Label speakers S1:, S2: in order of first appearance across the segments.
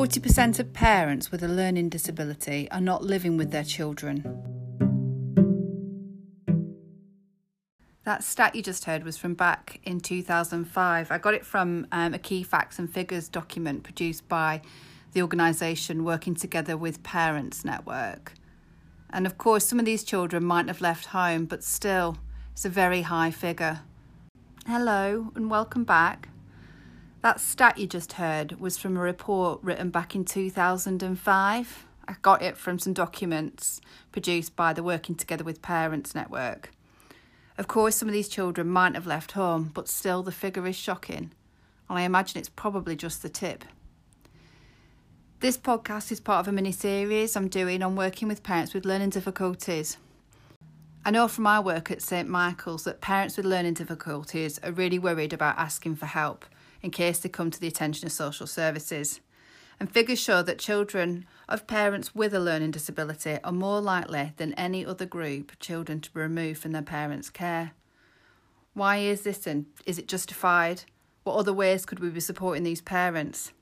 S1: 40% of parents with a learning disability are not living with their children. That stat you just heard was from back in 2005. I got it from um, a key facts and figures document produced by the organisation Working Together with Parents Network. And of course, some of these children might have left home, but still, it's a very high figure. Hello, and welcome back. That stat you just heard was from a report written back in 2005. I got it from some documents produced by the Working Together with Parents network. Of course, some of these children might have left home, but still the figure is shocking, and I imagine it's probably just the tip. This podcast is part of a mini series I'm doing on working with parents with learning difficulties. I know from my work at St Michael's that parents with learning difficulties are really worried about asking for help in case they come to the attention of social services. And figures show that children of parents with a learning disability are more likely than any other group of children to be removed from their parents' care. Why is this and is it justified? What other ways could we be supporting these parents?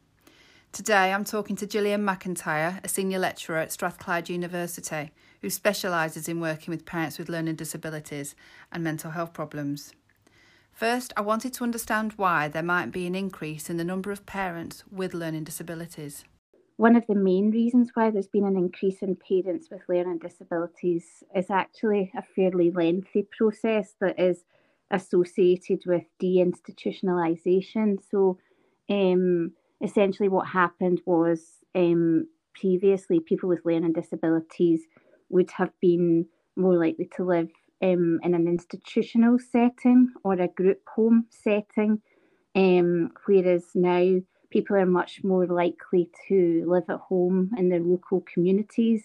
S1: Today I'm talking to Gillian McIntyre, a senior lecturer at Strathclyde University, who specialises in working with parents with learning disabilities and mental health problems. First, I wanted to understand why there might be an increase in the number of parents with learning disabilities.
S2: One of the main reasons why there's been an increase in parents with learning disabilities is actually a fairly lengthy process that is associated with deinstitutionalisation. So, um, essentially, what happened was um, previously people with learning disabilities would have been more likely to live um, in an institutional setting or a group home setting, um, whereas now people are much more likely to live at home in their local communities.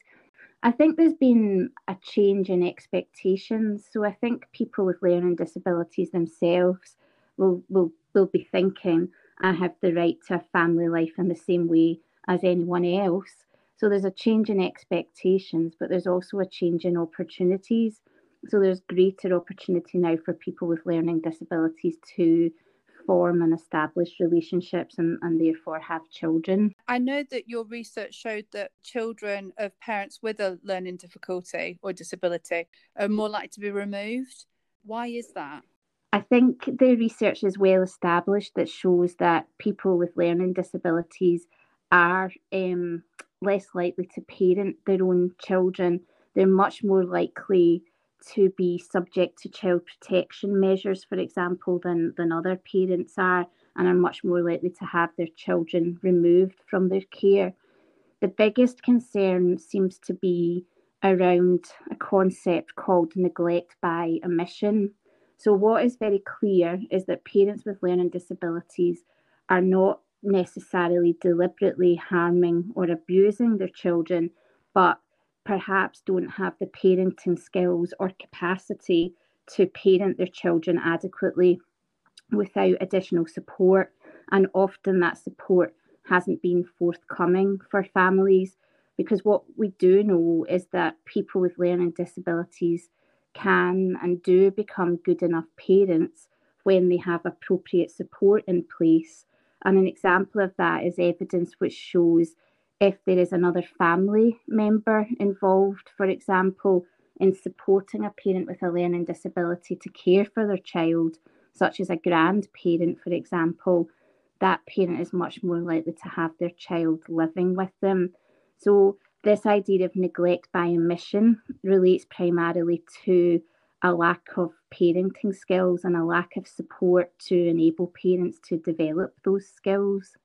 S2: I think there's been a change in expectations. So I think people with learning disabilities themselves will, will, will be thinking, I have the right to a family life in the same way as anyone else. So there's a change in expectations, but there's also a change in opportunities. So there's greater opportunity now for people with learning disabilities to form and establish relationships and, and therefore have children.
S1: I know that your research showed that children of parents with a learning difficulty or disability are more likely to be removed. Why is that?
S2: I think the research is well established that shows that people with learning disabilities are um, less likely to parent their own children. They're much more likely to be subject to child protection measures, for example, than, than other parents are, and are much more likely to have their children removed from their care. The biggest concern seems to be around a concept called neglect by omission. So, what is very clear is that parents with learning disabilities are not necessarily deliberately harming or abusing their children, but perhaps don't have the parenting skills or capacity to parent their children adequately without additional support. And often that support hasn't been forthcoming for families because what we do know is that people with learning disabilities can and do become good enough parents when they have appropriate support in place. And an example of that is evidence which shows if there is another family member involved, for example, in supporting a parent with a learning disability to care for their child, such as a grandparent, for example, that parent is much more likely to have their child living with them. So, this idea of neglect by omission relates primarily to a lack of parenting skills and a lack of support to enable parents to develop those skills.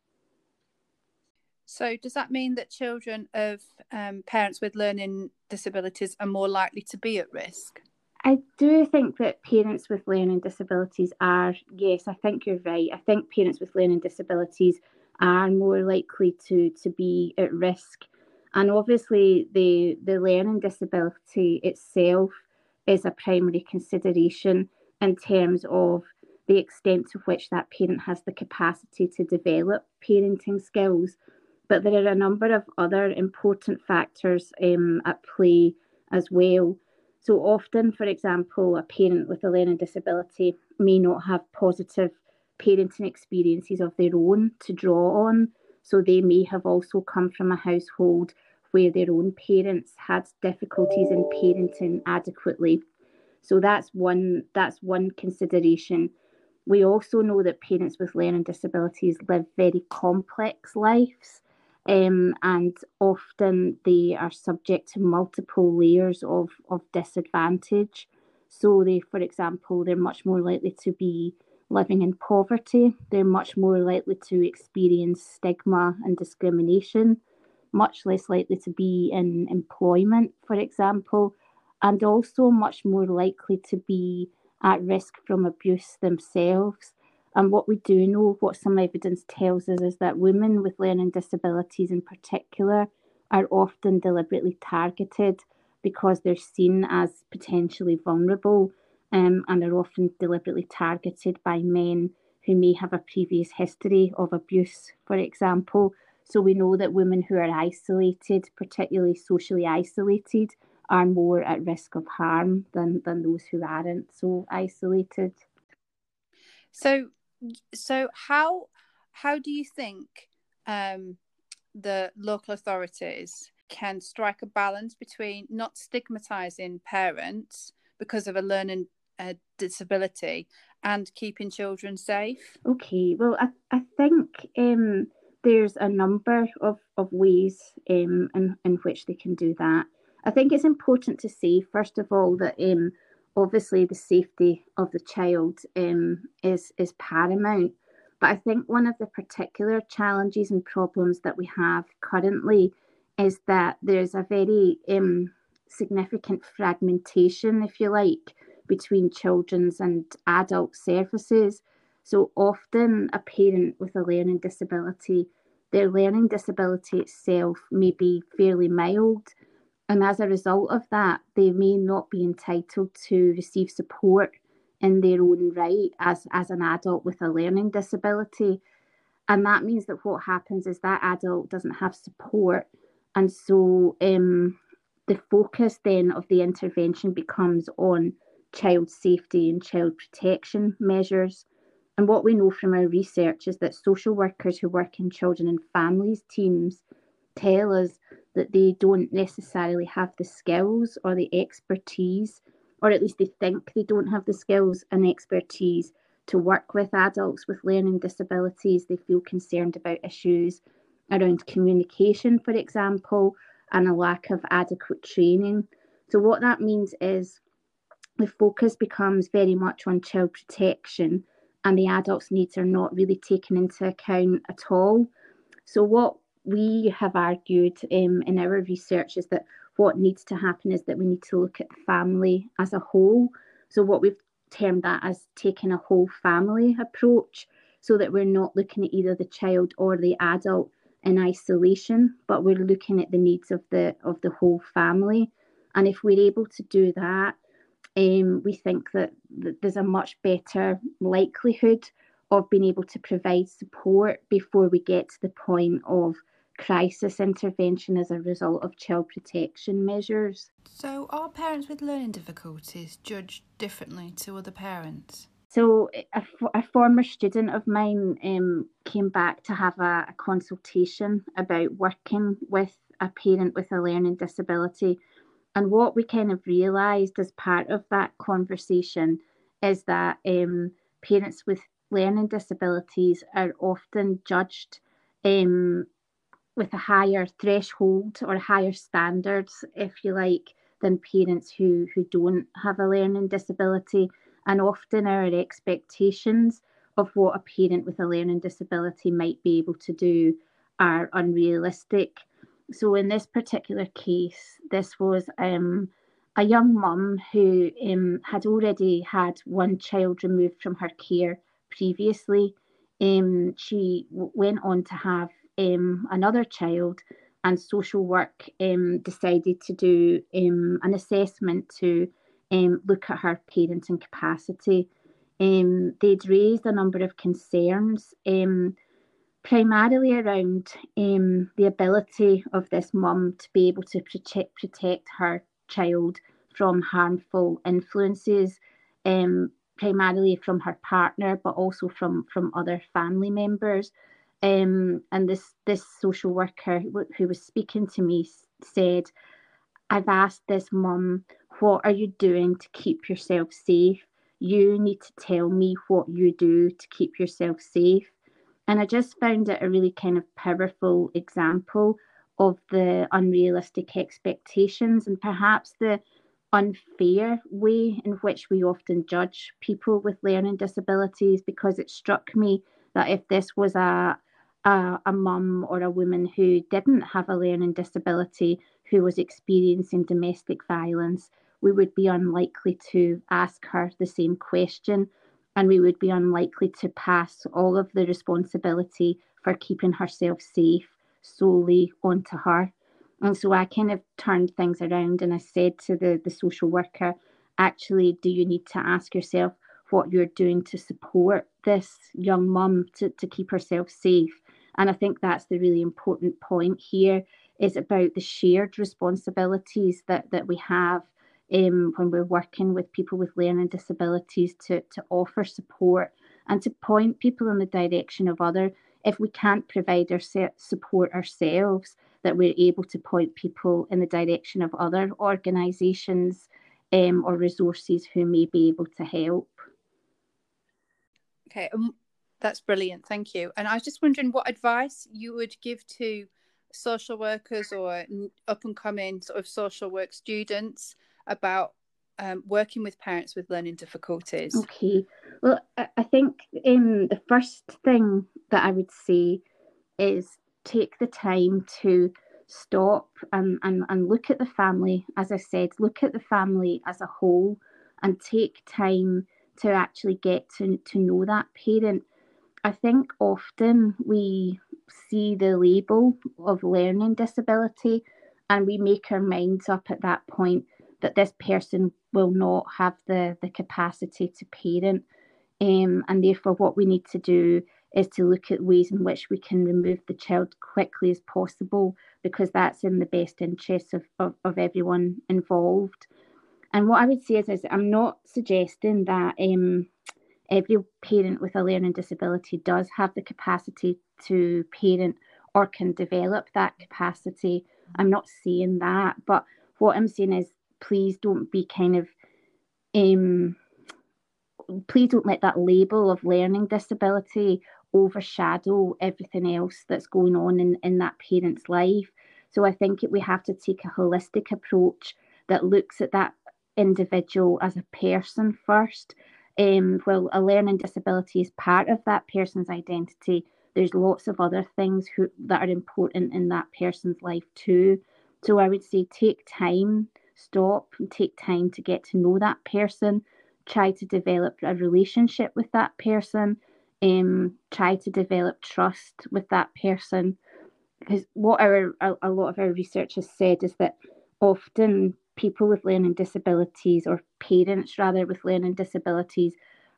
S1: So, does that mean that children of um, parents with learning disabilities are more likely to be at risk?
S2: I do think that parents with learning disabilities are, yes, I think you're right. I think parents with learning disabilities are more likely to, to be at risk. And obviously, the, the learning disability itself is a primary consideration in terms of the extent to which that parent has the capacity to develop parenting skills. But there are a number of other important factors um, at play as well. So often, for example, a parent with a learning disability may not have positive parenting experiences of their own to draw on. So they may have also come from a household where their own parents had difficulties in parenting adequately. So that's one that's one consideration. We also know that parents with learning disabilities live very complex lives. Um, and often they are subject to multiple layers of, of disadvantage. So they, for example, they're much more likely to be living in poverty. They're much more likely to experience stigma and discrimination, much less likely to be in employment, for example, and also much more likely to be at risk from abuse themselves. And what we do know, what some evidence tells us, is that women with learning disabilities in particular are often deliberately targeted because they're seen as potentially vulnerable um, and are often deliberately targeted by men who may have a previous history of abuse, for example. So we know that women who are isolated, particularly socially isolated, are more at risk of harm than, than those who aren't so isolated.
S1: So, so how how do you think um, the local authorities can strike a balance between not stigmatizing parents because of a learning uh, disability and keeping children safe?
S2: Okay, well, I, I think um, there's a number of, of ways um, in, in which they can do that. I think it's important to say, first of all, that um, obviously the safety of the child um, is, is paramount. But I think one of the particular challenges and problems that we have currently is that there's a very um, significant fragmentation, if you like, between children's and adult services. So often, a parent with a learning disability, their learning disability itself may be fairly mild. And as a result of that, they may not be entitled to receive support in their own right as, as an adult with a learning disability. And that means that what happens is that adult doesn't have support. And so um, the focus then of the intervention becomes on child safety and child protection measures. And what we know from our research is that social workers who work in children and families teams tell us that they don't necessarily have the skills or the expertise, or at least they think they don't have the skills and expertise to work with adults with learning disabilities. They feel concerned about issues around communication, for example, and a lack of adequate training. So, what that means is the focus becomes very much on child protection and the adults' needs are not really taken into account at all. So, what we have argued um, in our research is that what needs to happen is that we need to look at the family as a whole. So, what we've termed that as taking a whole family approach, so that we're not looking at either the child or the adult in isolation, but we're looking at the needs of the of the whole family. And if we're able to do that, um, we think that, that there's a much better likelihood of being able to provide support before we get to the point of crisis intervention as a result of child protection measures.
S1: So, are parents with learning difficulties judged differently to other parents?
S2: So, a, a former student of mine um, came back to have a, a consultation about working with a parent with a learning disability and what we kind of realised as part of that conversation is that um, parents with learning disabilities are often judged um, with a higher threshold or higher standards, if you like, than parents who, who don't have a learning disability. And often our expectations of what a parent with a learning disability might be able to do are unrealistic so in this particular case, this was um, a young mum who um, had already had one child removed from her care previously. Um, she w- went on to have um, another child, and social work um, decided to do um, an assessment to um, look at her parenting capacity. Um, they'd raised a number of concerns. Um, primarily around the ability of this mum to be able to protect, protect her child from harmful influences, primarily from her partner, but also from, from other family members. Um, and this this social worker who was speaking to me said, "I've asked this mum, what are you doing to keep yourself safe? You need to tell me what you do to keep yourself safe." And I just found it a really kind of powerful example of the unrealistic expectations and perhaps the unfair way in which we often judge people with learning disabilities because it struck me that if this was a a, a mum or a woman who didn't have a learning disability who was experiencing domestic violence, we would be unlikely to ask her the same question and we would be unlikely to pass all of the responsibility for keeping herself safe solely onto her. And so I kind of turned things around and I said to the, the social worker, actually, do you need to ask yourself what you're doing to support this young mum to, to keep herself safe? And I think that's the really important point here is about the shared responsibilities that, that we have um, when we're working with people with learning disabilities to, to offer support and to point people in the direction of other if we can't provide our support ourselves, that we're able to point people in the direction of other organisations um, or resources who may be able to help.
S1: Okay, um, that's brilliant. Thank you. And I was just wondering what advice you would give to social workers or up and coming sort of social work students about um, working with parents with learning difficulties?
S2: Okay. Well, I think um, the first thing that I would say is take the time to stop and, and, and look at the family. As I said, look at the family as a whole and take time to actually get to, to know that parent. I think often we see the label of learning disability and we make our minds up at that point that this person will not have the, the capacity to parent. Um, and therefore, what we need to do is to look at ways in which we can remove the child quickly as possible because that's in the best interests of, of, of everyone involved. And what I would say is, is I'm not suggesting that um, every parent with a learning disability does have the capacity to parent or can develop that capacity. I'm not saying that, but what I'm saying is please don't be kind of um please don't let that label of learning disability overshadow everything else that's going on in, in that parent's life. So I think we have to take a holistic approach that looks at that individual as a person first. Um, well, a learning disability is part of that person's identity. There's lots of other things who, that are important in that person's life too. So I would say take time stop and take time to get to know that person, try to develop a relationship with that person, um, try to develop trust with that person. Because what our a, a lot of our research has said is that often people with learning disabilities or parents rather with learning disabilities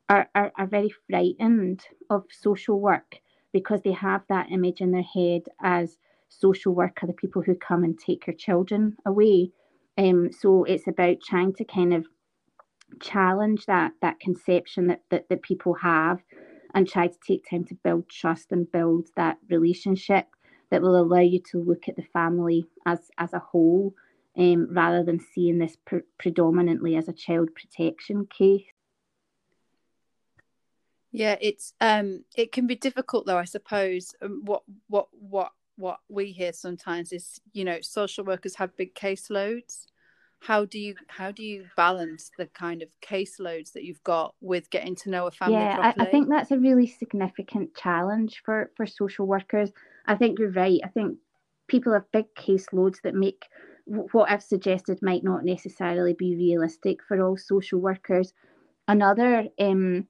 S2: are, are, are very frightened of social work because they have that image in their head as social work are the people who come and take your children away. Um, so it's about trying to kind of challenge that that conception that, that that people have and try to take time to build trust and build that relationship that will allow you to look at the family as as a whole um, rather than seeing this pre- predominantly as a child protection case.
S1: Yeah it's um it can be difficult though i suppose. Um, what what what what we hear sometimes is you know social workers have big caseloads. How do you how do you balance the kind of caseloads that you've got with getting to know a family
S2: yeah I, I, think that's a really significant challenge for for social workers. I think you're right. I think people have big caseloads that make what i've suggested might not necessarily be realistic for all social workers. Another um,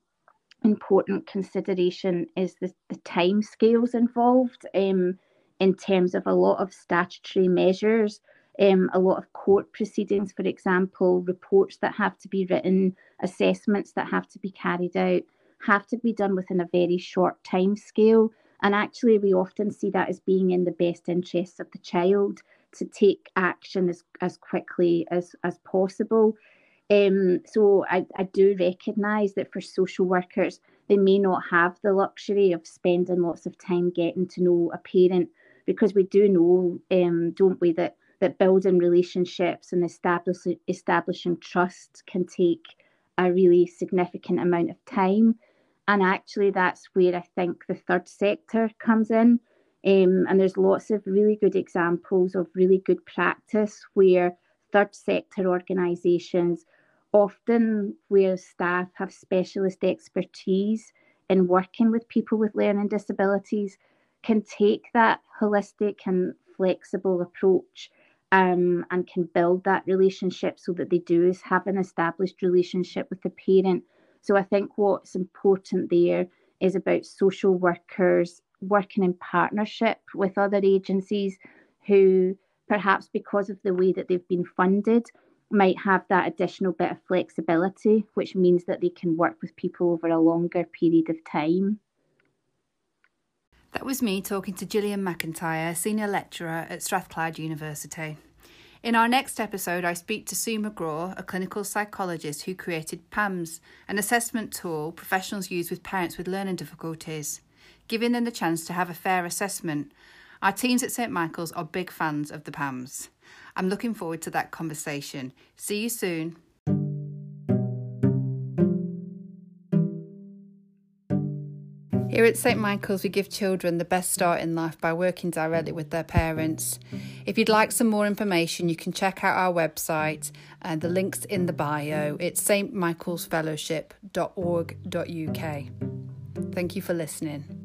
S2: important consideration is the, the time scales involved um, in terms of a lot of statutory measures, um, a lot of court proceedings, for example, reports that have to be written, assessments that have to be carried out, have to be done within a very short time scale. And actually, we often see that as being in the best interests of the child to take action as, as quickly as, as possible. Um, so I, I do recognise that for social workers, they may not have the luxury of spending lots of time getting to know a parent because we do know, um, don't we, that that building relationships and establishing establishing trust can take a really significant amount of time. And actually, that's where I think the third sector comes in. Um, and there's lots of really good examples of really good practice where third sector organisations, often where staff have specialist expertise in working with people with learning disabilities, can take that holistic and flexible approach um, and can build that relationship so that they do is have an established relationship with the parent. So I think what's important there is about social workers working in partnership with other agencies who perhaps because of the way that they've been funded might have that additional bit of flexibility, which means that they can work with people over a longer period of time.
S1: That was me talking to Gillian McIntyre, Senior Lecturer at Strathclyde University. In our next episode, I speak to Sue McGaw, a clinical psychologist who created PAMS, an assessment tool professionals use with parents with learning difficulties, giving them the chance to have a fair assessment. Our teams at St Michael's are big fans of the PAMS. I'm looking forward to that conversation. See you soon. Here at St Michael's, we give children the best start in life by working directly with their parents. If you'd like some more information, you can check out our website and the links in the bio. It's stmichaelsfellowship.org.uk. Thank you for listening.